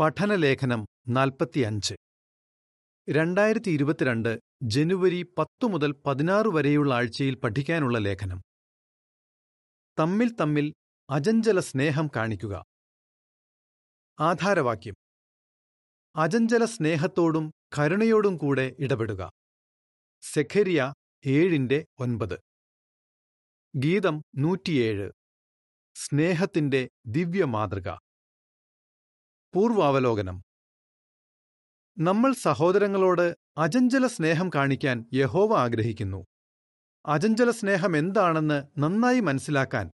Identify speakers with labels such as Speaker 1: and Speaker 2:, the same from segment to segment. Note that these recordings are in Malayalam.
Speaker 1: പഠനലേഖനം നാൽപ്പത്തിയഞ്ച്. രണ്ടായിരത്തി ഇരുപത്തിരണ്ട് ജനുവരി പത്തു മുതൽ പതിനാറ് വരെയുള്ള ആഴ്ചയിൽ പഠിക്കാനുള്ള ലേഖനം. തമ്മിൽ തമ്മിൽ അജഞ്ചല സ്നേഹം കാണിക്കുക. ആധാരവാക്യം. അജഞ്ചല സ്നേഹത്തോടും കരുണയോടും കൂടെ ഇടപെടുക. സെഖരിയ ഏഴിന്റെ ഒൻപത്. ഗീതം നൂറ്റിയേഴ്. സ്നേഹത്തിന്റെ ദിവ്യമാതൃക. പൂർവാവലോകനം. നമ്മൾ സഹോദരങ്ങളോട് അജഞ്ചല സ്നേഹം കാണിക്കാൻ യഹോവ ആഗ്രഹിക്കുന്നു. അജഞ്ചല സ്നേഹം എന്താണെന്ന് നന്നായി മനസ്സിലാക്കാൻ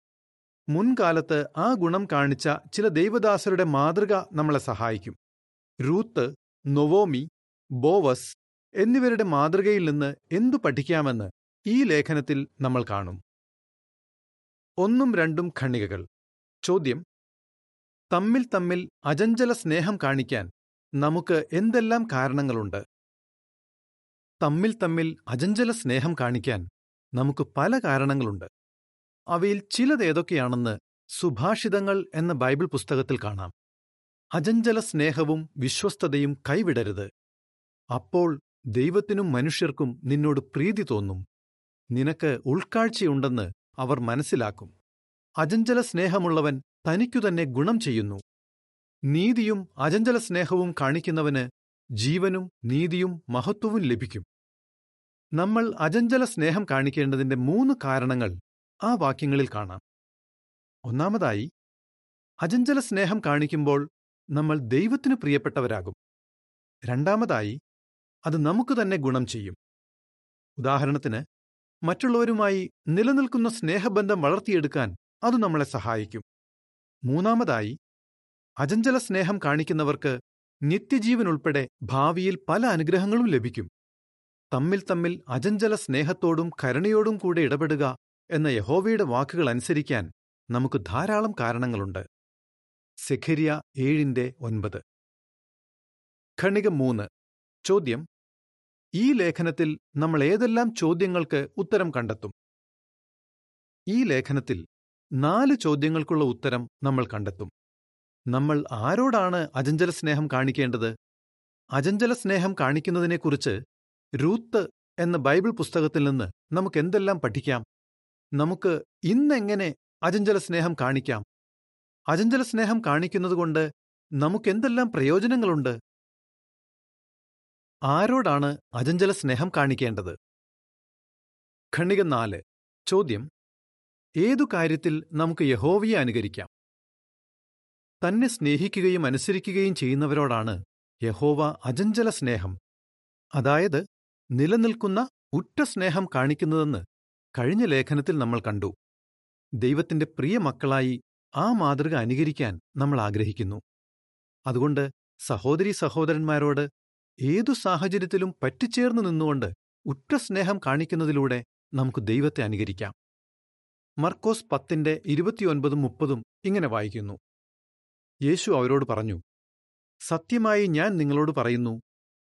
Speaker 1: മുൻകാലത്ത് ആ ഗുണം കാണിച്ച ചില ദൈവദാസരുടെ മാതൃക നമ്മളെ സഹായിക്കും. റൂത്ത് നൊവോമി ബോവസ് എന്നിവരുടെ മാതൃകയിൽ നിന്ന് എന്തു പഠിക്കാമെന്ന് ഈ ലേഖനത്തിൽ നമ്മൾ കാണും. ഒന്നും രണ്ടും ഖണ്ണികകൾ ചോദ്യം തമ്മിൽ തമ്മിൽ അജഞ്ചല സ്നേഹം കാണിക്കാൻ നമുക്ക് എന്തെല്ലാം കാരണങ്ങളുണ്ട്? തമ്മിൽ തമ്മിൽ അജഞ്ചല സ്നേഹം കാണിക്കാൻ നമുക്ക് പല കാരണങ്ങളുണ്ട്. അവയിൽ ചിലതേതൊക്കെയാണെന്ന് സുഭാഷിതങ്ങൾ എന്ന ബൈബിൾ പുസ്തകത്തിൽ കാണാം. അജഞ്ചല സ്നേഹവും വിശ്വസ്തതയും കൈവിടരുത്. അപ്പോൾ ദൈവത്തിനും മനുഷ്യർക്കും നിന്നോട് പ്രീതി തോന്നും. നിനക്ക് ഉൾക്കാഴ്ചയുണ്ടെന്ന് അവർ മനസ്സിലാക്കും. അജഞ്ചല സ്നേഹമുള്ളവൻ തനിക്കുതന്നെ ഗുണം ചെയ്യുന്നു. നീതിയും അജഞ്ചല സ്നേഹവും കാണിക്കുന്നവന് ജീവനും നീതിയും മഹത്വവും ലഭിക്കും. നമ്മൾ അജഞ്ചല സ്നേഹം കാണിക്കേണ്ടതിന്റെ മൂന്ന് കാരണങ്ങൾ ആ വാക്യങ്ങളിൽ കാണാം. ഒന്നാമതായി അജഞ്ചല സ്നേഹം കാണിക്കുമ്പോൾ നമ്മൾ ദൈവത്തിന് പ്രിയപ്പെട്ടവരാകും. രണ്ടാമതായി അത് നമുക്ക് തന്നെ ഗുണം ചെയ്യും. ഉദാഹരണത്തിന് മറ്റുള്ളവരുമായി നിലനിൽക്കുന്ന സ്നേഹബന്ധം വളർത്തിയെടുക്കാൻ അത് നമ്മളെ സഹായിക്കും. മൂന്നാമതായി അജഞ്ചല സ്നേഹം കാണിക്കുന്നവർക്ക് നിത്യജീവൻ ഉൾപ്പെടെ ഭാവിയിൽ പല അനുഗ്രഹങ്ങളും ലഭിക്കും. തമ്മിൽ തമ്മിൽ അജഞ്ചല സ്നേഹത്തോടും കരുണയോടും കൂടെ ഇടപെടുക എന്ന യഹോവയുടെ വാക്കുകൾ അനുസരിക്കാൻ നമുക്ക് ധാരാളം കാരണങ്ങളുണ്ട്. സെഖരിയ ഏഴിന്റെ ഒൻപത്. ഖണിക മൂന്ന്. ചോദ്യം. ഈ ലേഖനത്തിൽ നമ്മൾ ഏതെല്ലാം ചോദ്യങ്ങൾക്ക് ഉത്തരം കണ്ടെത്തും? ഈ ലേഖനത്തിൽ നാല് ചോദ്യങ്ങൾക്കുള്ള ഉത്തരം നമ്മൾ കണ്ടെത്തും. നമ്മൾ ആരോടാണ് അജഞ്ചല സ്നേഹം കാണിക്കേണ്ടത്? അജഞ്ചല സ്നേഹം കാണിക്കുന്നതിനെക്കുറിച്ച് രൂത്ത് എന്ന ബൈബിൾ പുസ്തകത്തിൽ നിന്ന് നമുക്ക് എന്തെല്ലാം പഠിക്കാം? നമുക്ക് ഇന്നെങ്ങനെ അജഞ്ചല സ്നേഹം കാണിക്കാം? അജഞ്ചല സ്നേഹം കാണിക്കുന്നതുകൊണ്ട് നമുക്കെന്തെല്ലാം പ്രയോജനങ്ങളുണ്ട്? ആരോടാണ് അജഞ്ചല സ്നേഹം കാണിക്കേണ്ടത്? ഖണ്ണിക നാല്. ചോദ്യം ഏതു കാര്യത്തിൽ നമുക്ക് യഹോവയെ അനുകരിക്കാം? തന്നെ സ്നേഹിക്കുകയും അനുസരിക്കുകയും ചെയ്യുന്നവരോടാണ് യഹോവ അജഞ്ചല സ്നേഹം. അതായത് നിലനിൽക്കുന്ന ഉറ്റ സ്നേഹം കാണിക്കുന്നതെന്ന് കഴിഞ്ഞ ലേഖനത്തിൽ നമ്മൾ കണ്ടു. ദൈവത്തിന്റെ പ്രിയ മക്കളായി ആ മാതൃക അനുകരിക്കാൻ നമ്മൾ ആഗ്രഹിക്കുന്നു. അതുകൊണ്ട് സഹോദരി സഹോദരന്മാരോട് ഏതു സാഹചര്യത്തിലും പറ്റിച്ചേർന്നു നിന്നുകൊണ്ട് ഉറ്റ സ്നേഹം കാണിക്കുന്നതിലൂടെ നമുക്ക് ദൈവത്തെ അനുകരിക്കാം. മർക്കോസ് പത്തിന്റെ ഇരുപത്തിയൊൻപതും മുപ്പതും ഇങ്ങനെ വായിക്കുന്നു. യേശു അവരോട് പറഞ്ഞു സത്യമായി ഞാൻ നിങ്ങളോട് പറയുന്നു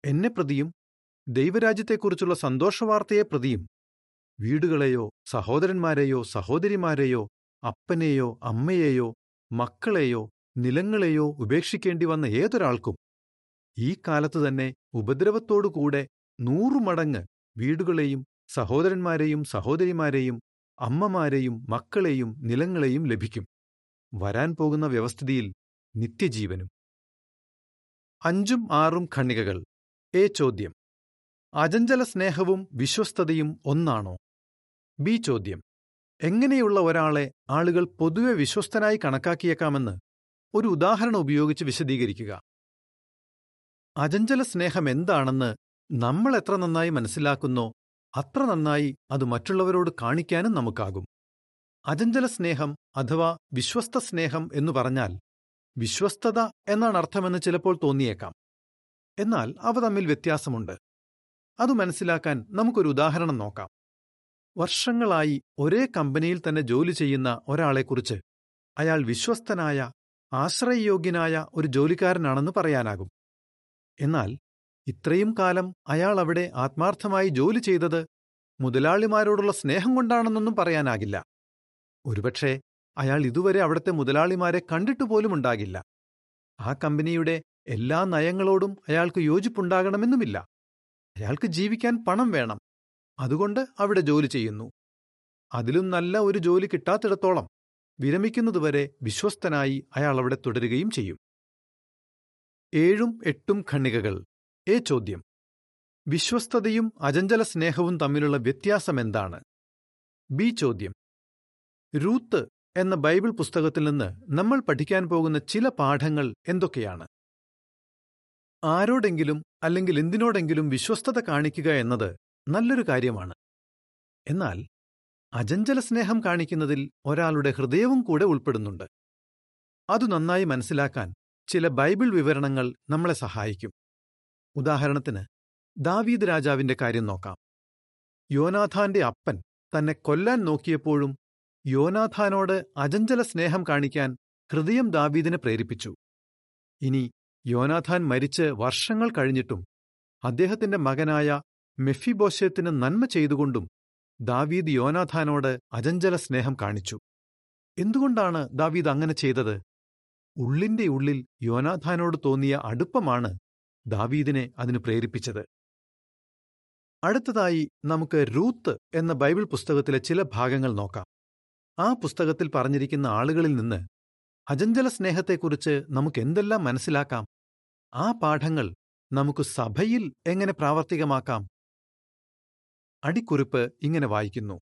Speaker 1: എന്നെ പ്രതിയും ദൈവരാജ്യത്തെക്കുറിച്ചുള്ള സന്തോഷവാർത്തയെ പ്രതിയും വീടുകളെയോ സഹോദരന്മാരെയോ സഹോദരിമാരെയോ അപ്പനെയോ അമ്മയെയോ മക്കളെയോ നിലങ്ങളെയോ ഉപേക്ഷിക്കേണ്ടി വന്ന ഏതൊരാൾക്കും ഈ കാലത്ത് തന്നെ ഉപദ്രവത്തോടുകൂടെ നൂറുമടങ്ങ് വീടുകളെയും സഹോദരന്മാരെയും സഹോദരിമാരെയും അമ്മമാരെയും മക്കളെയും നിലങ്ങളെയും ലഭിക്കും. വരാൻ പോകുന്ന വ്യവസ്ഥിതിയിൽ നിത്യജീവനും. അഞ്ചും ആറും ഖണ്ണികകൾ എ ചോദ്യം. അജഞ്ചല സ്നേഹവും വിശ്വസ്തതയും ഒന്നാണോ? ബി ചോദ്യം. എങ്ങനെയുള്ള ഒരാളെ ആളുകൾ പൊതുവെ വിശ്വസ്തനായി കണക്കാക്കിയേക്കാമെന്ന് ഒരു ഉദാഹരണം ഉപയോഗിച്ച് വിശദീകരിക്കുക. അജഞ്ചല സ്നേഹം എന്താണെന്ന് നമ്മൾ എത്ര നന്നായി മനസ്സിലാക്കുന്നോ അത്ര നന്നായി അത് മറ്റുള്ളവരോട് കാണിക്കാനും നമുക്കാകും. അജഞ്ചല സ്നേഹം അഥവാ വിശ്വസ്ത സ്നേഹം എന്നു പറഞ്ഞാൽ വിശ്വസ്തത എന്നാണ് അർത്ഥമെന്ന് ചിലപ്പോൾ തോന്നിയേക്കാം. എന്നാൽ അവ തമ്മിൽ വ്യത്യാസമുണ്ട്. അത് മനസ്സിലാക്കാൻ നമുക്കൊരു ഉദാഹരണം നോക്കാം. വർഷങ്ങളായി ഒരേ കമ്പനിയിൽ തന്നെ ജോലി ചെയ്യുന്ന ഒരാളെക്കുറിച്ച് അയാൾ വിശ്വസ്തനായ ആശ്രയയോഗ്യനായ ഒരു ജോലിക്കാരനാണെന്ന് പറയാനാകും. എന്നാൽ ഇത്രയും കാലം അയാൾ അവിടെ ആത്മാർത്ഥമായി ജോലി ചെയ്തത് മുതലാളിമാരോടുള്ള സ്നേഹം കൊണ്ടാണെന്നൊന്നും പറയാനാകില്ല. ഒരുപക്ഷെ അയാൾ ഇതുവരെ അവിടുത്തെ മുതലാളിമാരെ കണ്ടിട്ടുപോലും ഉണ്ടാകില്ല. ആ കമ്പനിയുടെ എല്ലാ നയങ്ങളോടും അയാൾക്ക് യോജിപ്പുണ്ടാകണമെന്നുമില്ല. അയാൾക്ക് ജീവിക്കാൻ പണം വേണം. അതുകൊണ്ട് അവിടെ ജോലി ചെയ്യുന്നു. അതിലും നല്ല ഒരു ജോലി കിട്ടാത്തിടത്തോളം വിരമിക്കുന്നതുവരെ വിശ്വസ്തനായി അയാൾ അവിടെ തുടരുകയും ചെയ്യും. ഏഴും എട്ടും ഖണ്ണികകൾ എ ചോദ്യം. വിശ്വസ്തതയും അജഞ്ചല സ്നേഹവും തമ്മിലുള്ള വ്യത്യാസം എന്താണ് ബി ചോദ്യം. രൂത്ത് എന്ന ബൈബിൾ പുസ്തകത്തിൽ നിന്ന് നമ്മൾ പഠിക്കാൻ പോകുന്ന ചില പാഠങ്ങൾ എന്തൊക്കെയാണ്? ആരോടെങ്കിലും അല്ലെങ്കിൽ എന്തിനോടെങ്കിലും വിശ്വസ്തത കാണിക്കുക എന്നത് നല്ലൊരു കാര്യമാണ്. എന്നാൽ അജഞ്ചല സ്നേഹം കാണിക്കുന്നതിൽ ഒരാളുടെ ഹൃദയവും കൂടെ ഉൾപ്പെടുന്നുണ്ട്. അതു നന്നായി മനസ്സിലാക്കാൻ ചില ബൈബിൾ വിവരണങ്ങൾ നമ്മളെ സഹായിക്കും. ഉദാഹരണത്തിന് ദാവീദ് രാജാവിന്റെ കാര്യം നോക്കാം. യോനാഥാന്റെ അപ്പൻ തന്നെ കൊല്ലാൻ നോക്കിയപ്പോഴും യോനാഥാനോട് അജഞ്ചല സ്നേഹം കാണിക്കാൻ ഹൃദയം ദാവീദിനെ പ്രേരിപ്പിച്ചു. ഇനി യോനാഥാൻ മരിച്ച് വർഷങ്ങൾ കഴിഞ്ഞിട്ടും അദ്ദേഹത്തിന്റെ മകനായ മെഫിബോശത്തിന് നന്മ ചെയ്തുകൊണ്ടും ദാവീദ് യോനാഥാനോട് അജഞ്ചല സ്നേഹം കാണിച്ചു. എന്തുകൊണ്ടാണ് ദാവീദ് അങ്ങനെ ചെയ്തത്? ഉള്ളിന്റെ ഉള്ളിൽ യോനാഥാനോട് തോന്നിയ അടുപ്പമാണ് ദാവീദിനെ അതിന് പ്രേരിപ്പിച്ചത്. അടുത്തതായി നമുക്ക് റൂത്ത് എന്ന ബൈബിൾ പുസ്തകത്തിലെ ചില ഭാഗങ്ങൾ നോക്കാം. ആ പുസ്തകത്തിൽ പറഞ്ഞിരിക്കുന്ന ആളുകളിൽ നിന്ന് അജഞ്ചല സ്നേഹത്തെക്കുറിച്ച് നമുക്ക് എന്തെല്ലാം മനസ്സിലാക്കാം? ആ പാഠങ്ങൾ നമുക്ക് സഭയിൽ എങ്ങനെ പ്രാവർത്തികമാക്കാം? അടിക്കുറിപ്പ് ഇങ്ങനെ വായിക്കുന്നു.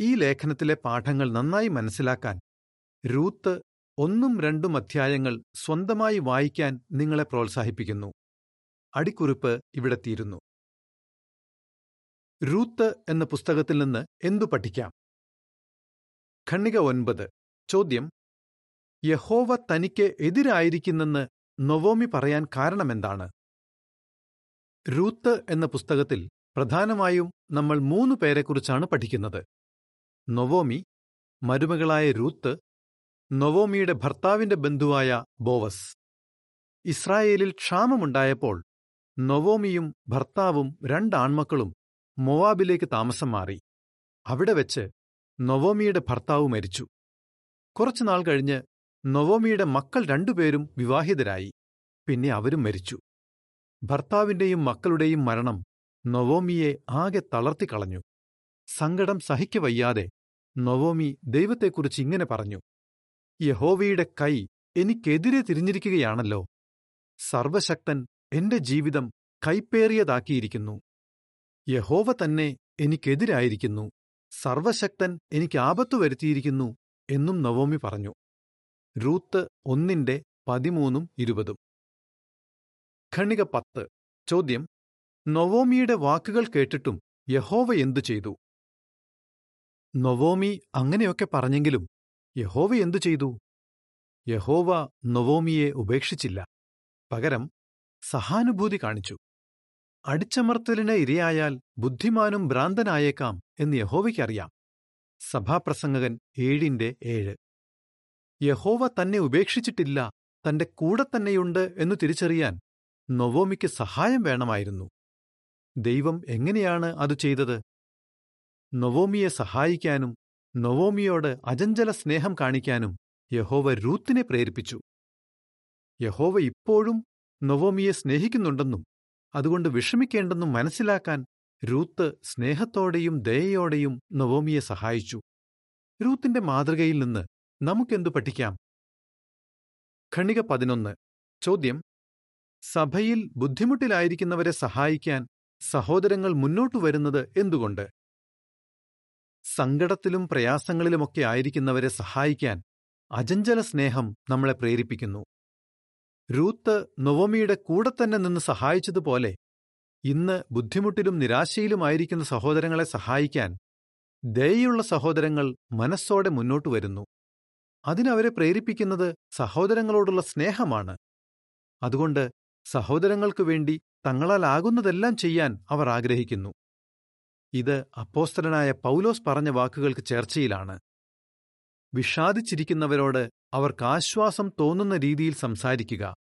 Speaker 1: ഈ ലേഖനത്തിലെ പാഠങ്ങൾ നന്നായി മനസ്സിലാക്കാൻ രൂത്ത് ഒന്നും രണ്ടും അധ്യായങ്ങൾ സ്വന്തമായി വായിക്കാൻ നിങ്ങളെ പ്രോത്സാഹിപ്പിക്കുന്നു. അടിക്കുറിപ്പ് ഇവിടെ തീരുന്നു. റൂത്ത് എന്ന പുസ്തകത്തിൽ നിന്ന് എന്തു പഠിക്കാം? ഖണ്ണിക ഒൻപത്. ചോദ്യം യഹോവ തനിക്ക് എതിരായിരിക്കുന്നെന്ന് നൊവോമി പറയാൻ കാരണമെന്താണ്? റൂത്ത് എന്ന പുസ്തകത്തിൽ പ്രധാനമായും നമ്മൾ മൂന്നു പേരെക്കുറിച്ചാണ് പഠിക്കുന്നത്. നൊവോമി മരുമകളായ രൂത്ത് നൊവോമിയുടെ ഭർത്താവിന്റെ ബന്ധുവായ ബോവസ്. ഇസ്രായേലിൽ ക്ഷാമമുണ്ടായപ്പോൾ നൊവോമിയും ഭർത്താവും രണ്ടാൺമക്കളും മൊവാബിലേക്ക് താമസം മാറി. അവിടെ വെച്ച് നൊവോമിയുടെ ഭർത്താവ് മരിച്ചു. കുറച്ചുനാൾ കഴിഞ്ഞ് നൊവോമിയുടെ മക്കൾ രണ്ടുപേരും വിവാഹിതരായി. പിന്നെ അവരും മരിച്ചു. ഭർത്താവിന്റെയും മക്കളുടെയും മരണം നൊവോമിയെ ആകെ തളർത്തിക്കളഞ്ഞു. സങ്കടം സഹിക്കവയ്യാതെ നൊവോമി ദൈവത്തെക്കുറിച്ച് ഇങ്ങനെ പറഞ്ഞു. യഹോവയുടെ കൈ എനിക്കെതിരെ തിരിഞ്ഞിരിക്കുകയാണല്ലോ. സർവശക്തൻ എന്റെ ജീവിതം കൈപ്പേറിയതാക്കിയിരിക്കുന്നു. യഹോവ തന്നെ എനിക്കെതിരായിരിക്കുന്നു. സർവശക്തൻ എനിക്ക് ആപത്തു വരുത്തിയിരിക്കുന്നു എന്നും നവോമി പറഞ്ഞു. റൂത്ത് ഒന്നിന്റെ പതിമൂന്നും ഇരുപതും. ഖണിക പത്ത്. ചോദ്യം. നൊവോമിയുടെ വാക്കുകൾ കേട്ടിട്ടും യഹോവ എന്തു ചെയ്തു? നൊവോമി അങ്ങനെയൊക്കെ പറഞ്ഞെങ്കിലും യഹോവ എന്തു ചെയ്തു? യഹോവ നൊവോമിയെ ഉപേക്ഷിച്ചില്ല. പകരം സഹാനുഭൂതി കാണിച്ചു. അടിച്ചമർത്തലിന് ഇരയായാൽ ബുദ്ധിമാനും ഭ്രാന്തനായേക്കാം എന്ന് യഹോവയ്ക്കറിയാം. സഭാപ്രസംഗകൻ ഏഴിന്റെ ഏഴ്. യഹോവ തന്നെ ഉപേക്ഷിച്ചിട്ടില്ല തന്റെ കൂടെ തന്നെയുണ്ട് എന്നു തിരിച്ചറിയാൻ നൊവോമിക്ക് സഹായം വേണമായിരുന്നു. ദൈവം എങ്ങനെയാണ് അത് ചെയ്തത്? നൊവോമിയെ സഹായിക്കാനും നൊവോമിയോട് അജഞ്ചല സ്നേഹം കാണിക്കാനും യഹോവ രൂത്തിനെ പ്രേരിപ്പിച്ചു. യഹോവ ഇപ്പോഴും നൊവോമിയെ സ്നേഹിക്കുന്നുണ്ടെന്നും അതുകൊണ്ട് വിഷമിക്കേണ്ടെന്നും മനസ്സിലാക്കാൻ രൂത്ത് സ്നേഹത്തോടെയും ദയയോടെയും നവോമിയെ സഹായിച്ചു. രൂത്തിന്റെ മാതൃകയിൽ നിന്ന് നമുക്കെന്തു പഠിക്കാം? ഖണിക പതിനൊന്ന്. ചോദ്യം. സഭയിൽ ബുദ്ധിമുട്ടിലായിരിക്കുന്നവരെ സഹായിക്കാൻ സഹോദരങ്ങൾ മുന്നോട്ടു വരുന്നത് എന്തുകൊണ്ട്? സങ്കടത്തിലും പ്രയാസങ്ങളിലുമൊക്കെ ആയിരിക്കുന്നവരെ സഹായിക്കാൻ അജഞ്ചല സ്നേഹം നമ്മളെ പ്രേരിപ്പിക്കുന്നു. രൂത്ത് നൊവമിയുടെ കൂടെ തന്നെ നിന്ന് സഹായിച്ചതുപോലെ ഇന്ന് ബുദ്ധിമുട്ടിലും നിരാശയിലുമായിരിക്കുന്ന സഹോദരങ്ങളെ സഹായിക്കാൻ ദയുള്ള സഹോദരങ്ങൾ മനസ്സോടെ മുന്നോട്ട് വരുന്നു. അതിനവരെ പ്രേരിപ്പിക്കുന്നത് സഹോദരങ്ങളോടുള്ള സ്നേഹമാണ്. അതുകൊണ്ട് സഹോദരങ്ങൾക്കു വേണ്ടി തങ്ങളാലാകുന്നതെല്ലാം ചെയ്യാൻ അവർ ആഗ്രഹിക്കുന്നു. ഇത് അപ്പോസ്തലനായ പൗലോസ് പറഞ്ഞ വാക്കുകൾക്ക് ചേർച്ചയിലാണ്. വിഷാദിച്ചിരിക്കുന്നവരോട് അവർക്ക് ആശ്വാസം തോന്നുന്ന രീതിയിൽ സംസാരിക്കുക.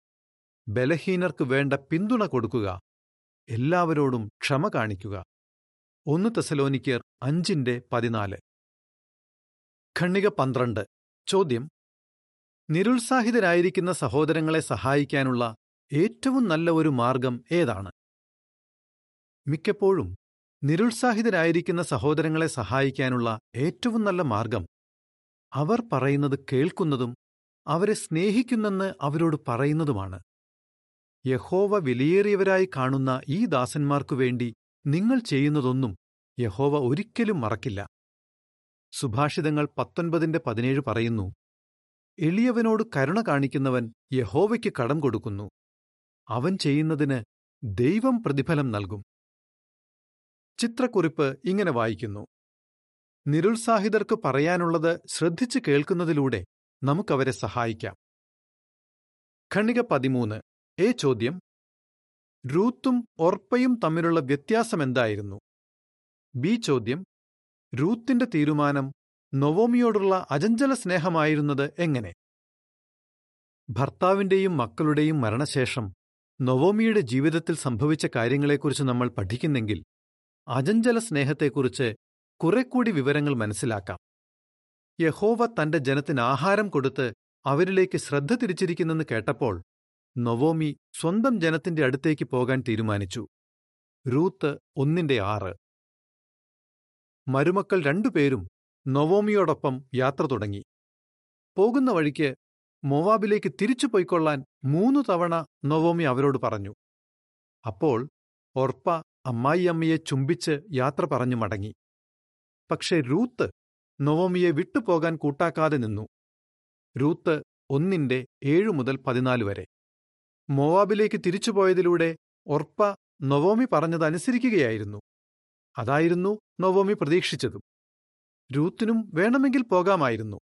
Speaker 1: ബലഹീനർക്ക് വേണ്ട പിന്തുണ കൊടുക്കുക. എല്ലാവരോടും ക്ഷമ കാണിക്കുക. ഒന്ന് തെസലോനിക്കർ അഞ്ചിന്റെ പതിനാല്. ഖണ്ണിക പന്ത്രണ്ട്. ചോദ്യം. നിരുത്സാഹിതരായിരിക്കുന്ന സഹോദരങ്ങളെ സഹായിക്കാനുള്ള ഏറ്റവും നല്ല ഒരു മാർഗം ഏതാണ്? മിക്കപ്പോഴും നിരുത്സാഹിതരായിരിക്കുന്ന സഹോദരങ്ങളെ സഹായിക്കാനുള്ള ഏറ്റവും നല്ല മാർഗം അവർ പറയുന്നത് കേൾക്കുന്നതും അവരെ സ്നേഹിക്കുന്നെന്ന് അവരോട് പറയുന്നതുമാണ്. യഹോവ വിലയേറിയവരായി കാണുന്ന ഈ ദാസന്മാർക്കു വേണ്ടി നിങ്ങൾ ചെയ്യുന്നതൊന്നും യഹോവ ഒരിക്കലും മറക്കില്ല. സുഭാഷിതങ്ങൾ പത്തൊൻപതിന്റെ പതിനേഴ് പറയുന്നു എളിയവനോട് കരുണ കാണിക്കുന്നവൻ യഹോവയ്ക്ക് കടം കൊടുക്കുന്നു. അവൻ ചെയ്യുന്നതിന് ദൈവം പ്രതിഫലം നൽകും. ചിത്രക്കുറിപ്പ് ഇങ്ങനെ വായിക്കുന്നു. നിരുത്സാഹിതർക്ക് പറയാനുള്ളത് ശ്രദ്ധിച്ചു കേൾക്കുന്നതിലൂടെ നമുക്കവരെ സഹായിക്കാം. ഖണ്ണിക പതിമൂന്ന്. എ ചോദ്യം? രൂത്തും ഒർപ്പയും തമ്മിലുള്ള വ്യത്യാസമെന്തായിരുന്നു? ബി ചോദ്യം. രൂത്തിന്റെ തീരുമാനം നൊവോമിയോടുള്ള അജഞ്ചല സ്നേഹമായിരുന്നത് എങ്ങനെ? ഭർത്താവിന്റെയും മക്കളുടെയും മരണശേഷം നൊവോമിയുടെ ജീവിതത്തിൽ സംഭവിച്ച കാര്യങ്ങളെക്കുറിച്ച് നമ്മൾ പഠിക്കുന്നെങ്കിൽ അജഞ്ചല സ്നേഹത്തെക്കുറിച്ച് കുറെക്കൂടി വിവരങ്ങൾ മനസ്സിലാക്കാം. യഹോവ തന്റെ ജനത്തിന് ആഹാരം കൊടുത്ത് അവരിലേക്ക് ശ്രദ്ധ തിരിച്ചിരിക്കുന്നെന്ന് കേട്ടപ്പോൾ നൊവോമി സ്വന്തം ജനത്തിന്റെ അടുത്തേക്ക് പോകാൻ തീരുമാനിച്ചു. റൂത്ത് ഒന്നിന്റെ ആറ്. മരുമക്കൾ രണ്ടുപേരും നൊവോമിയോടൊപ്പം യാത്ര തുടങ്ങി. പോകുന്ന വഴിക്ക് മൊവാബിലേക്ക് തിരിച്ചു പോയിക്കൊള്ളാൻ മൂന്നു തവണ നൊവോമി അവരോട് പറഞ്ഞു. അപ്പോൾ ഒർപ്പ അമ്മായിയമ്മയെ ചുംബിച്ച് യാത്ര പറഞ്ഞു മടങ്ങി. പക്ഷേ റൂത്ത് നൊവോമിയെ വിട്ടുപോകാൻ കൂട്ടാക്കാതെ നിന്നു. റൂത്ത് ഒന്നിന്റെ ഏഴു മുതൽ പതിനാല് വരെ. മോവാബിലേക്ക് തിരിച്ചുപോയതിലൂടെ ഒർപ്പ നൊവോമി പറഞ്ഞതനുസരിക്കുകയായിരുന്നു. അതായിരുന്നു നൊവോമി പ്രതീക്ഷിച്ചതും. രൂത്തിനും വേണമെങ്കിൽ പോകാമായിരുന്നു.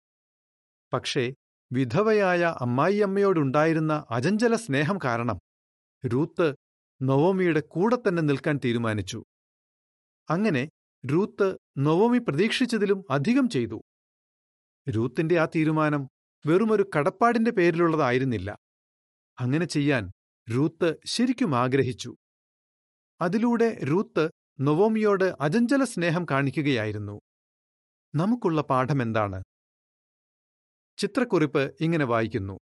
Speaker 1: പക്ഷേ വിധവയായ അമ്മായിയമ്മയോടുണ്ടായിരുന്ന അജഞ്ചല സ്നേഹം കാരണം രൂത്ത് നൊവോമിയുടെ കൂടെ തന്നെ നിൽക്കാൻ തീരുമാനിച്ചു. അങ്ങനെ രൂത്ത് നൊവോമി പ്രതീക്ഷിച്ചതിലും അധികം ചെയ്തു. രൂത്തിന്റെ ആ തീരുമാനം വെറുമൊരു കടപ്പാടിന്റെ പേരിലുള്ളതായിരുന്നില്ല. അങ്ങനെ ചെയ്യാൻ രൂത്ത് ശരിക്കും ആഗ്രഹിച്ചു. അതിലൂടെ രൂത്ത് നൊവോമിയോട് അജഞ്ചല സ്നേഹം കാണിക്കുകയായിരുന്നു. നമുക്കുള്ള പാഠമെന്താണ് ചിത്രക്കുറിപ്പ് ഇങ്ങനെ വായിക്കുന്നു.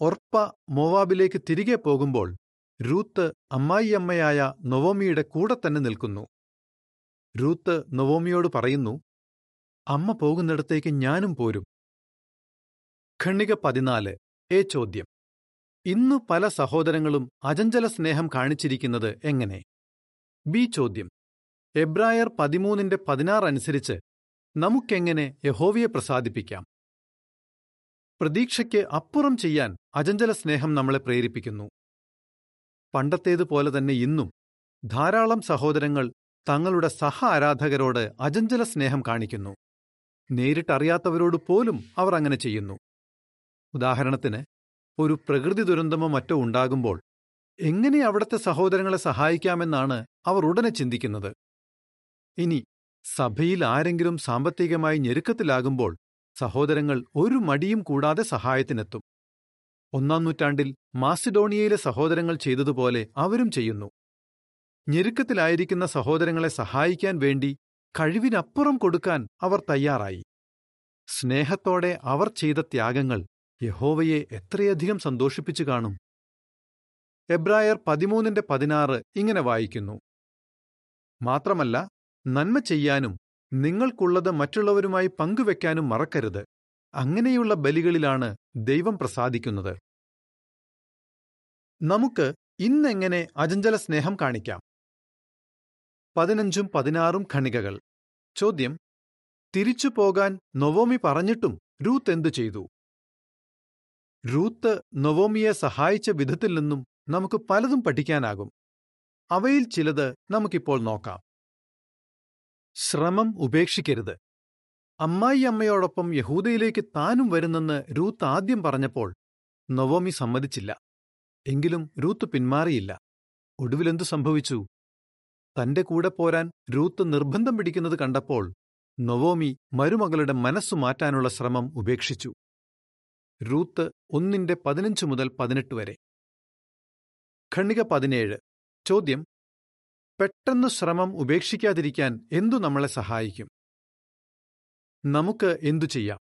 Speaker 1: ഒർപ്പ മോവാബിലേക്ക് തിരികെ പോകുമ്പോൾ രൂത്ത് അമ്മായിയമ്മയായ നൊവോമിയുടെ കൂടെ തന്നെ നിൽക്കുന്നു. രൂത്ത് നൊവോമിയോട് പറയുന്നു അമ്മ പോകുന്നിടത്തേക്ക് ഞാനും പോരും. ഖണ്ണിക പതിനാല് എ ചോദ്യം. ഇന്നു പല സഹോദരങ്ങളും അജഞ്ചല സ്നേഹം കാണിച്ചിരിക്കുന്നത് എങ്ങനെ? ബി ചോദ്യം. എബ്രായർ പതിമൂന്നിന്റെ പതിനാറ് അനുസരിച്ച് നമുക്കെങ്ങനെ യഹോവയെ പ്രസാദിപ്പിക്കാം? പ്രതീക്ഷയ്ക്ക് അപ്പുറം ചെയ്യാൻ അജഞ്ചല സ്നേഹം നമ്മളെ പ്രേരിപ്പിക്കുന്നു. പണ്ടത്തേതുപോലെ തന്നെ ഇന്നും ധാരാളം സഹോദരങ്ങൾ തങ്ങളുടെ സഹ ആരാധകരോട് അജഞ്ചല സ്നേഹം കാണിക്കുന്നു. നേരിട്ടറിയാത്തവരോട് പോലും അവർ അങ്ങനെ ചെയ്യുന്നു. ഉദാഹരണത്തിന് ഒരു പ്രകൃതി ദുരന്തമോ മറ്റോ ഉണ്ടാകുമ്പോൾ എങ്ങനെ അവിടുത്തെ സഹോദരങ്ങളെ സഹായിക്കാമെന്നാണ് അവർ ഉടനെ ചിന്തിക്കുന്നത്. ഇനി സഭയിൽ ആരെങ്കിലും സാമ്പത്തികമായി ഞെരുക്കത്തിലാകുമ്പോൾ സഹോദരങ്ങൾ ഒരു മടിയും കൂടാതെ സഹായത്തിനെത്തും. ഒന്നാം നൂറ്റാണ്ടിൽ മാസിഡോണിയയിലെ സഹോദരങ്ങൾ ചെയ്തതുപോലെ അവരും ചെയ്യുന്നു. ഞെരുക്കത്തിലായിരിക്കുന്ന സഹോദരങ്ങളെ സഹായിക്കാൻ വേണ്ടി കഴിവിനപ്പുറം കൊടുക്കാൻ അവർ തയ്യാറായി. സ്നേഹത്തോടെ അവർ ചെയ്ത ത്യാഗങ്ങൾ യഹോവയെ എത്രയധികം സന്തോഷിപ്പിച്ചു കാണും. എബ്രായർ പതിമൂന്നിന്റെ പതിനാറ് ഇങ്ങനെ വായിക്കുന്നു. മാത്രമല്ല നന്മ ചെയ്യാനും നിങ്ങൾക്കുള്ളത് മറ്റുള്ളവരുമായി പങ്കുവെക്കാനും മറക്കരുത്. അങ്ങനെയുള്ള ബലികളിലാണ് ദൈവം പ്രസാദിക്കുന്നത്. നമുക്ക് ഇന്നെങ്ങനെ അജഞ്ചല സ്നേഹം കാണിക്കാം? പതിനഞ്ചും പതിനാറും ഖണികകൾ. ചോദ്യം തിരിച്ചു പോകാൻ നൊവോമി പറഞ്ഞിട്ടും രൂത്ത് എന്തു ചെയ്തു? രൂത്ത് നൊവോമിയെ സഹായിച്ച വിധത്തിൽ നിന്നും നമുക്ക് പലതും പഠിക്കാനാകും. അവയിൽ ചിലത് നമുക്കിപ്പോൾ നോക്കാം. ശ്രമം ഉപേക്ഷിക്കരുത്. അമ്മായി അമ്മയോടൊപ്പം യഹൂദയിലേക്ക് താനും വരുന്നെന്ന് രൂത്ത് ആദ്യം പറഞ്ഞപ്പോൾ നവോമി സമ്മതിച്ചില്ല. എങ്കിലും രൂത്ത് പിന്മാറിയില്ല. ഒടുവിലെന്തു സംഭവിച്ചു? തന്റെ കൂടെ പോരാൻ രൂത്ത് നിർബന്ധം പിടിക്കുന്നത് കണ്ടപ്പോൾ നവോമി മരുമകളുടെ മനസ്സു മാറ്റാനുള്ള ശ്രമം ഉപേക്ഷിച്ചു. രൂത്ത് ഒന്നിന്റെ പതിനഞ്ച് മുതൽ പതിനെട്ട് വരെ. ഖണ്ണിക പതിനേഴ്. ചോദ്യം. പെട്ടെന്ന് ശ്രമം ഉപേക്ഷിക്കാതിരിക്കാൻ എന്തു നമ്മളെ സഹായിക്കും? നമുക്ക് എന്തു ചെയ്യാം?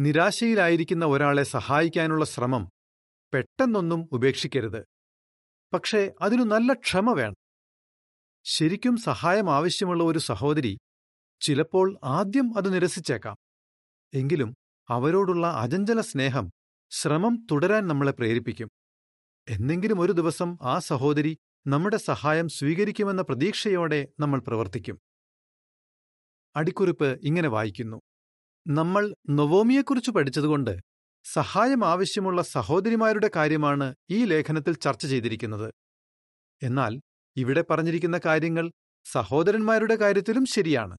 Speaker 1: നിരാശയിലായിരിക്കുന്ന ഒരാളെ സഹായിക്കാനുള്ള ശ്രമം പെട്ടെന്നൊന്നും ഉപേക്ഷിക്കരുത്. പക്ഷേ അതിനു നല്ല ക്ഷമ വേണം. ശരിക്കും സഹായം ആവശ്യമുള്ള ഒരു സഹോദരി ചിലപ്പോൾ ആദ്യം അത് നിരസിച്ചേക്കാം. എങ്കിലും അവരോടുള്ള അജഞ്ചല സ്നേഹം ശ്രമം തുടരാൻ നമ്മളെ പ്രേരിപ്പിക്കും. എന്നെങ്കിലും ഒരു ദിവസം ആ സഹോദരി നമ്മുടെ സഹായം സ്വീകരിക്കുമെന്ന പ്രതീക്ഷയോടെ നമ്മൾ പ്രവർത്തിക്കും. അടിക്കുറിപ്പ് ഇങ്ങനെ വായിക്കുന്നു. നമ്മൾ നൊവോമിയെക്കുറിച്ച് പഠിച്ചതുകൊണ്ട് സഹായം ആവശ്യമുള്ള സഹോദരിമാരുടെ കാര്യമാണ് ഈ ലേഖനത്തിൽ ചർച്ച ചെയ്തിരിക്കുന്നത്. എന്നാൽ ഇവിടെ പറഞ്ഞിരിക്കുന്ന കാര്യങ്ങൾ സഹോദരന്മാരുടെ കാര്യത്തിലും ശരിയാണ്.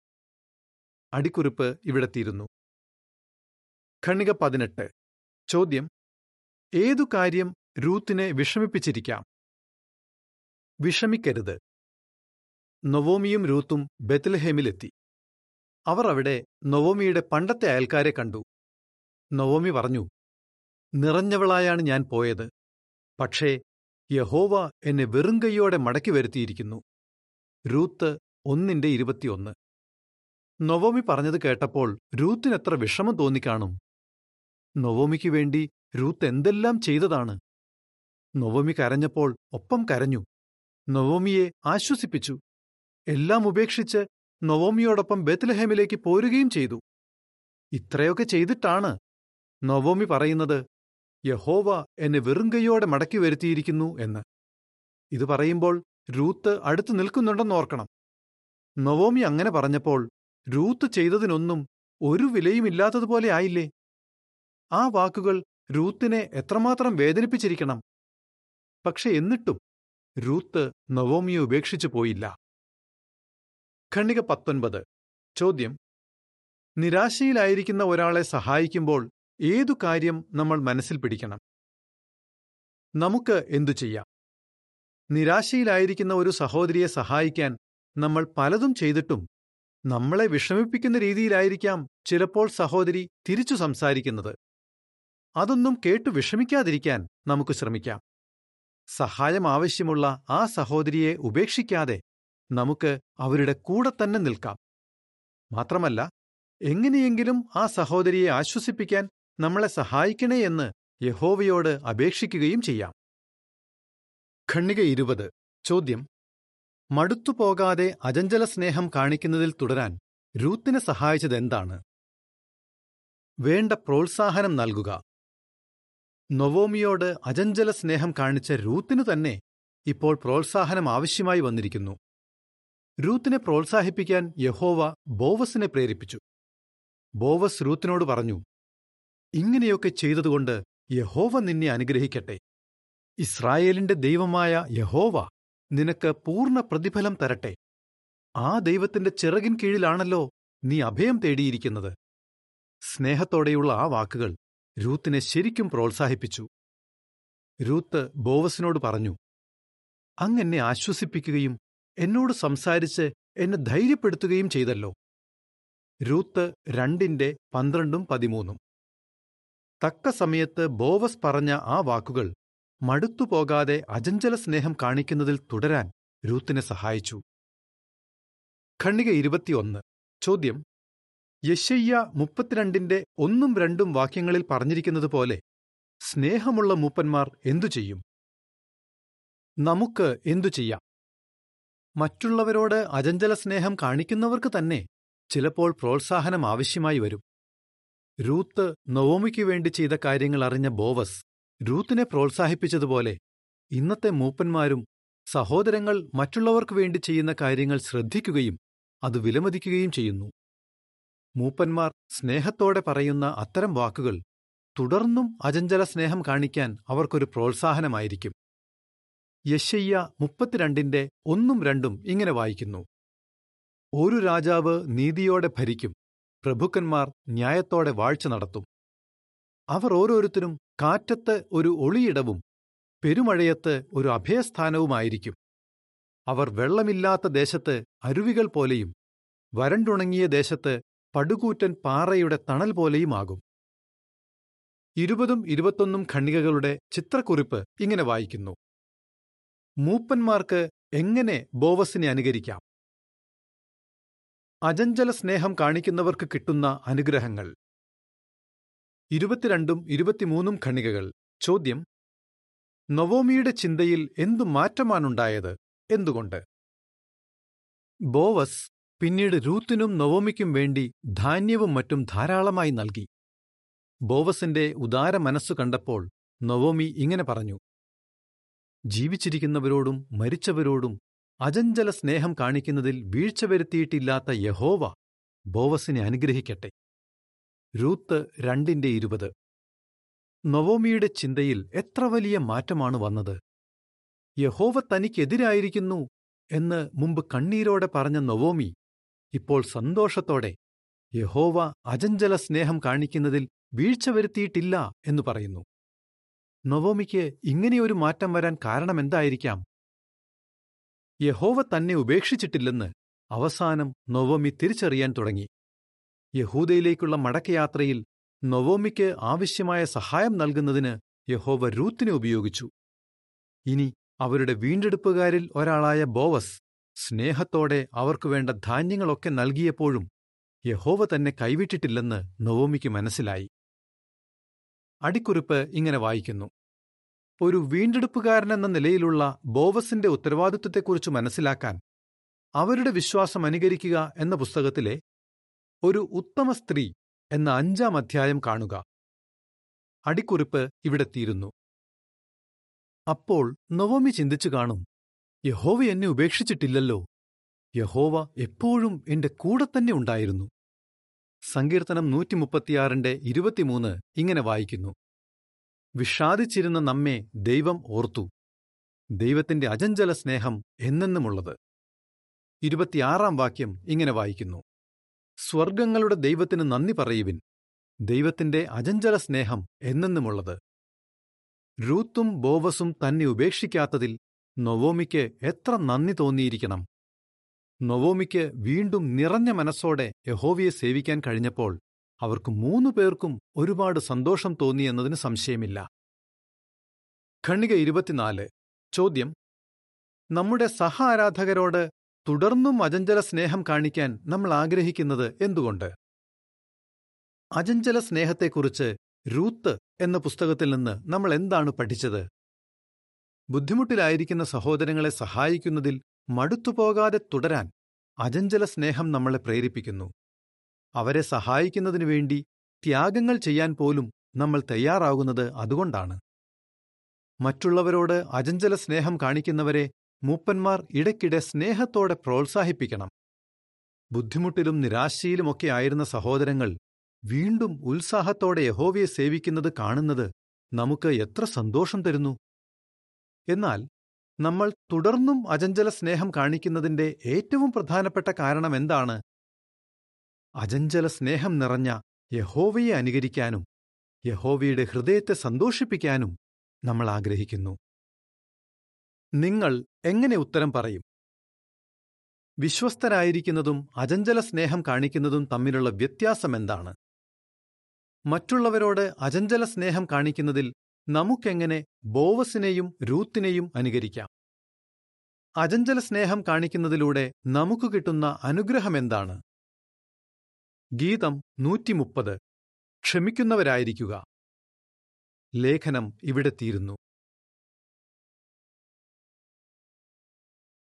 Speaker 1: അടിക്കുറിപ്പ് ഇവിടെ തീരുന്നു. ഖണ്ണിക പതിനെട്ട്. ചോദ്യം. ഏതു കാര്യം രൂത്തിനെ വിഷമിപ്പിച്ചിരിക്കാം? വിഷമിക്കരുത്. നൊവോമിയും രൂത്തും ബെത്ലഹേമിലെത്തി അവർ അവിടെ നൊവോമിയുടെ പണ്ടത്തെ അയൽക്കാരെ കണ്ടു. നൊവോമി പറഞ്ഞു നിറഞ്ഞവളായാണ് ഞാൻ പോയത്. പക്ഷേ യഹോവ എന്നെ വെറും കൈയോടെ മടക്കി വരുത്തിയിരിക്കുന്നു. രൂത്ത് ഒന്നിന്റെ ഇരുപത്തിയൊന്ന്. നൊവോമി പറഞ്ഞത് കേട്ടപ്പോൾ രൂത്തിനെത്ര വിഷമം തോന്നിക്കാണും. നൊവോമിക്കു വേണ്ടി രൂത്ത് എന്തെല്ലാം ചെയ്തതാണ്? നൊവോമി കരഞ്ഞപ്പോൾ ഒപ്പം കരഞ്ഞു. നൊവോമിയെ ആശ്വസിപ്പിച്ചു. എല്ലാം ഉപേക്ഷിച്ച് നൊവോമിയോടൊപ്പം ബെത്ലഹേമിലേക്ക് പോരുകയും ചെയ്തു. ഇത്രയൊക്കെ ചെയ്തിട്ടാണ്. നൊവോമി പറയുന്നത് യഹോവ എന്നെ വെറുങ്കയോടെ മടക്കി വരുത്തിയിരിക്കുന്നു എന്ന്. ഇത് പറയുമ്പോൾ രൂത്ത് അടുത്തു നിൽക്കുന്നുണ്ടെന്നോർക്കണം നൊവോമി അങ്ങനെ പറഞ്ഞപ്പോൾ രൂത്ത് ചെയ്തതിനൊന്നും ഒരു വിലയുമില്ലാത്തതുപോലെ ആയില്ലേ? ആ വാക്കുകൾ രൂത്തിനെ എത്രമാത്രം വേദനിപ്പിച്ചിരിക്കണം. പക്ഷെ എന്നിട്ടും രൂത്ത് നവോമിയെ ഉപേക്ഷിച്ചു പോയില്ല. ഖണ്ണിക പത്തൊൻപത്. ചോദ്യം. നിരാശയിലായിരിക്കുന്ന ഒരാളെ സഹായിക്കുമ്പോൾ ഏതു കാര്യം നമ്മൾ മനസ്സിൽ പിടിക്കണം? നമുക്ക് എന്തു ചെയ്യാം? നിരാശയിലായിരിക്കുന്ന ഒരു സഹോദരിയെ സഹായിക്കാൻ നമ്മൾ പലതും ചെയ്തിട്ടും നമ്മളെ വിഷമിപ്പിക്കുന്ന രീതിയിലായിരിക്കാം ചിലപ്പോൾ സഹോദരി തിരിച്ചു സംസാരിക്കുന്നത്. അതൊന്നും കേട്ടു വിഷമിക്കാതിരിക്കാൻ നമുക്ക് ശ്രമിക്കാം. സഹായം ആവശ്യമുള്ള ആ സഹോദരിയെ ഉപേക്ഷിക്കാതെ നമുക്ക് അവരുടെ കൂടെ തന്നെ നിൽക്കാം. മാത്രമല്ല എങ്ങനെയെങ്കിലും ആ സഹോദരിയെ ആശ്വസിപ്പിക്കാൻ നമ്മളെ സഹായിക്കണേ എന്ന് യഹോവയോട് അപേക്ഷിക്കുകയും ചെയ്യാം. ഖണ്ണിക ഇരുപത്. ചോദ്യം. മടുത്തുപോകാതെ അജഞ്ചല സ്നേഹം കാണിക്കുന്നതിൽ തുടരാൻ രൂത്തിനെ സഹായിച്ചതെന്താണ് വേണ്ട പ്രോത്സാഹനം നൽകുക. നൊവോമിയോട് അജഞ്ചല സ്നേഹം കാണിച്ച രൂത്തിനു തന്നെ ഇപ്പോൾ പ്രോത്സാഹനം ആവശ്യമായി വന്നിരിക്കുന്നു. രൂത്തിനെ പ്രോത്സാഹിപ്പിക്കാൻ യഹോവ ബോവസിനെ പ്രേരിപ്പിച്ചു. ബോവസ് രൂത്തിനോട് പറഞ്ഞു ഇങ്ങനെയൊക്കെ ചെയ്തതുകൊണ്ട് യഹോവ നിന്നെ അനുഗ്രഹിക്കട്ടെ. ഇസ്രായേലിന്റെ ദൈവമായ യഹോവ നിനക്ക് പൂർണ പ്രതിഫലം തരട്ടെ. ആ ദൈവത്തിന്റെ ചിറകിൻ കീഴിലാണല്ലോ നീ അഭയം തേടിയിരിക്കുന്നത്. സ്നേഹത്തോടെയുള്ള ആ വാക്കുകൾ രൂത്തിനെ ശരിക്കും പ്രോത്സാഹിപ്പിച്ചു. രൂത്ത് ബോവസിനോട് പറഞ്ഞു അങ്ങെന്നെ ആശ്വസിപ്പിക്കുകയും എന്നോട് സംസാരിച്ച് എന്നെ ധൈര്യപ്പെടുത്തുകയും ചെയ്തല്ലോ. രൂത്ത് രണ്ടിന്റെ പന്ത്രണ്ടും പതിമൂന്നും. തക്ക സമയത്ത് ബോവസ് പറഞ്ഞ ആ വാക്കുകൾ മടുത്തുപോകാതെ അജഞ്ചല സ്നേഹം കാണിക്കുന്നതിൽ തുടരാൻ രൂത്തിനെ സഹായിച്ചു. ഖണ്ണിക ഇരുപത്തിയൊന്ന്. ചോദ്യം. യശയ്യ മുപ്പത്തിരണ്ടിന്റെ ഒന്നും രണ്ടും വാക്യങ്ങളിൽ പറഞ്ഞിരിക്കുന്നതുപോലെ സ്നേഹമുള്ള മൂപ്പന്മാർ എന്തു ചെയ്യും? നമുക്ക് എന്തു ചെയ്യാം? മറ്റുള്ളവരോട് അജഞ്ചല സ്നേഹം കാണിക്കുന്നവർക്ക് തന്നെ ചിലപ്പോൾ പ്രോത്സാഹനം ആവശ്യമായി വരും. രൂത്ത് നവോമിക്കു വേണ്ടി ചെയ്ത കാര്യങ്ങൾ അറിഞ്ഞ ബോവസ് രൂത്തിനെ പ്രോത്സാഹിപ്പിച്ചതുപോലെ ഇന്നത്തെ മൂപ്പന്മാരും സഹോദരങ്ങൾ മറ്റുള്ളവർക്കു വേണ്ടി ചെയ്യുന്ന കാര്യങ്ങൾ ശ്രദ്ധിക്കുകയും അത് വിലമതിക്കുകയും ചെയ്യുന്നു. മൂപ്പന്മാർ സ്നേഹത്തോടെ പറയുന്ന അത്തരം വാക്കുകൾ തുടർന്നും അജഞ്ചല സ്നേഹം കാണിക്കാൻ അവർക്കൊരു പ്രോത്സാഹനമായിരിക്കും. യശയ്യ മുപ്പത്തിരണ്ടിന്റെ ഒന്നും രണ്ടും ഇങ്ങനെ വായിക്കുന്നു. ഒരു രാജാവ് നീതിയോടെ ഭരിക്കും പ്രഭുക്കന്മാർ ന്യായത്തോടെ വാഴ്ച നടത്തും. അവർ ഓരോരുത്തരും കാറ്റത്ത് ഒരു ഒളിയിടവും പെരുമഴയത്ത് ഒരു അഭയസ്ഥാനവുമായിരിക്കും. അവർ വെള്ളമില്ലാത്ത ദേശത്ത് അരുവികൾ പോലെയും വരണ്ടുണങ്ങിയ ദേശത്ത് പടുകൂറ്റൻ പാറയുടെ തണൽ പോലെയുമാകും. ഇരുപതും ഇരുപത്തൊന്നും ഖണ്ഡികകളുടെ ചിത്രക്കുറിപ്പ് ഇങ്ങനെ വായിക്കുന്നു. മൂപ്പന്മാർക്ക് എങ്ങനെ ബോവസിനെ അനുകരിക്കാം? അജഞ്ചല സ്നേഹം കാണിക്കുന്നവർക്ക് കിട്ടുന്ന അനുഗ്രഹങ്ങൾ. ഇരുപത്തിരണ്ടും ഇരുപത്തിമൂന്നും ഖണികകൾ. ചോദ്യം നവോമിയുടെ ചിന്തയിൽ എന്തു മാറ്റമാണുണ്ടായത്? എന്തുകൊണ്ട്? ബോവസ് പിന്നീട് രൂത്തിനും നവോമിക്കും വേണ്ടി ധാന്യവും മറ്റും ധാരാളമായി നൽകി. ബോവസിന്റെ ഉദാര മനസ്സു കണ്ടപ്പോൾ നവോമി ഇങ്ങനെ പറഞ്ഞു ജീവിച്ചിരിക്കുന്നവരോടും മരിച്ചവരോടും അജഞ്ചല സ്നേഹം കാണിക്കുന്നതിൽ വീഴ്ച വരുത്തിയിട്ടില്ലാത്ത യഹോവ ബോവസിനെ അനുഗ്രഹിക്കട്ടെ. രൂത്ത് രണ്ടിന്റെ ഇരുപത്. നവോമിയുടെ ചിന്തയിൽ എത്ര വലിയ മാറ്റമാണ് വന്നത്? യഹോവ തനിക്കെതിരായിരിക്കുന്നു എന്ന് മുമ്പ് കണ്ണീരോടെ പറഞ്ഞ നവോമി ഇപ്പോൾ സന്തോഷത്തോടെ യഹോവ അജഞ്ചല സ്നേഹം കാണിക്കുന്നതിൽ വീഴ്ച വരുത്തിയിട്ടില്ല എന്ന് പറയുന്നു. നവോമിക്ക് ഇങ്ങനെയൊരു മാറ്റം വരാൻ കാരണമെന്തായിരിക്കാം യഹോവ തന്നെ ഉപേക്ഷിച്ചിട്ടില്ലെന്ന് അവസാനം നൊവോമി തിരിച്ചറിയാൻ തുടങ്ങി. യഹൂദയിലേക്കുള്ള മടക്കയാത്രയിൽ നൊവോമിക്ക് ആവശ്യമായ സഹായം നൽകുന്നതിന് യഹോവ രൂത്തിനെ ഉപയോഗിച്ചു. ഇനി അവരുടെ വീണ്ടെടുപ്പുകാരിൽ ഒരാളായ ബോവസ് സ്നേഹത്തോടെ അവർക്കു വേണ്ട ധാന്യങ്ങളൊക്കെ നൽകിയപ്പോഴും യഹോവ തന്നെ കൈവിട്ടിട്ടില്ലെന്ന് നവോമിക്ക് മനസ്സിലായി. അടിക്കുറിപ്പ് ഇങ്ങനെ വായിക്കുന്നു. ഒരു വീണ്ടെടുപ്പുകാരനെന്ന നിലയിലുള്ള ബോവസിന്റെ ഉത്തരവാദിത്വത്തെക്കുറിച്ച് മനസ്സിലാക്കാൻ അവരുടെ വിശ്വാസം അനുകരിക്കുക എന്ന പുസ്തകത്തിലെ ഒരു ഉത്തമ സ്ത്രീ എന്ന അഞ്ചാം അധ്യായം കാണുക. അടിക്കുറിപ്പ് ഇവിടെ തീരുന്നു. അപ്പോൾ നവോമി ചിന്തിച്ചു കാണും യഹോവ എന്നെ ഉപേക്ഷിച്ചിട്ടില്ലല്ലോ. യഹോവ എപ്പോഴും എന്റെ കൂടെ തന്നെ ഉണ്ടായിരുന്നു. സങ്കീർത്തനം നൂറ്റിമുപ്പത്തിയാറിന്റെ ഇരുപത്തിമൂന്ന് ഇങ്ങനെ വായിക്കുന്നു. വിഷാദിച്ചിരുന്ന നമ്മെ ദൈവം ഓർത്തു. ദൈവത്തിന്റെ അജഞ്ചല സ്നേഹം എന്നെന്നുമുള്ളത്. ഇരുപത്തിയാറാം വാക്യം ഇങ്ങനെ വായിക്കുന്നു. സ്വർഗങ്ങളുടെ ദൈവത്തിന് നന്ദി പറയുവിൻ. ദൈവത്തിന്റെ അജഞ്ചല സ്നേഹം എന്നെന്നുമുള്ളത്. രൂത്തും ബോവസും തന്നെ ഉപേക്ഷിക്കാത്തതിൽ നൊവോമിക്ക് എത്ര നന്ദി തോന്നിയിരിക്കണം. നൊവോമിക്ക് വീണ്ടും നിറഞ്ഞ മനസ്സോടെ യഹോവയെ സേവിക്കാൻ കഴിഞ്ഞപ്പോൾ അവർക്ക് മൂന്നു പേർക്കും ഒരുപാട് സന്തോഷം തോന്നി എന്നതിന് സംശയമില്ല. ഖണ്ണിക ഇരുപത്തിനാല്. ചോദ്യം. നമ്മുടെ സഹ ആരാധകരോട് തുടർന്നും അജഞ്ചല സ്നേഹം കാണിക്കാൻ നമ്മൾ ആഗ്രഹിക്കുന്നത് എന്തുകൊണ്ട്? അജഞ്ചല സ്നേഹത്തെക്കുറിച്ച് രൂത്ത് എന്ന പുസ്തകത്തിൽ നിന്ന് നമ്മൾ എന്താണ് പഠിച്ചത്? ബുദ്ധിമുട്ടിലായിരിക്കുന്ന സഹോദരങ്ങളെ സഹായിക്കുന്നതിൽ മടുത്തുപോകാതെ തുടരാൻ അജഞ്ചല സ്നേഹം നമ്മളെ പ്രേരിപ്പിക്കുന്നു. അവരെ സഹായിക്കുന്നതിനു വേണ്ടി ത്യാഗങ്ങൾ ചെയ്യാൻ പോലും നമ്മൾ തയ്യാറാകുന്നത് അതുകൊണ്ടാണ്. മറ്റുള്ളവരോട് അജഞ്ചല സ്നേഹം കാണിക്കുന്നവരെ മൂപ്പന്മാർ ഇടയ്ക്കിടെ സ്നേഹത്തോടെ പ്രോത്സാഹിപ്പിക്കണം. ബുദ്ധിമുട്ടിലും നിരാശയിലുമൊക്കെ ആയിരുന്ന സഹോദരങ്ങൾ വീണ്ടും ഉത്സാഹത്തോടെ യഹോവയെ സേവിക്കുന്നത് കാണുന്നത് നമുക്ക് എത്ര സന്തോഷം തരുന്നു? എന്നാൽ നമ്മൾ തുടർന്നും അജഞ്ചല സ്നേഹം കാണിക്കുന്നതിന്റെ ഏറ്റവും പ്രധാനപ്പെട്ട കാരണം എന്താണ്? അജഞ്ചല സ്നേഹം നിറഞ്ഞ യഹോവയെ അനുകരിക്കാനും യഹോവയുടെ ഹൃദയത്തെ സന്തോഷിപ്പിക്കാനും നമ്മൾ ആഗ്രഹിക്കുന്നു. നിങ്ങൾ എങ്ങനെ ഉത്തരം പറയും? വിശ്വസ്തരായിരിക്കുന്നതും അജഞ്ചല സ്നേഹം കാണിക്കുന്നതും തമ്മിലുള്ള വ്യത്യാസം എന്താണ്? മറ്റുള്ളവരോട് അജഞ്ചല സ്നേഹം കാണിക്കുന്നതിൽ നമുക്കെങ്ങനെ ബോവസിനെയും രൂത്തിനെയും അനുകരിക്കാം? അജഞ്ചല സ്നേഹം കാണിക്കുന്നതിലൂടെ നമുക്ക് കിട്ടുന്ന അനുഗ്രഹമെന്താണ്? ഗീതം നൂറ്റിമുപ്പത്. ക്ഷമിക്കുന്നവരായിരിക്കുക. ലേഖനം ഇവിടെ തീരുന്നു.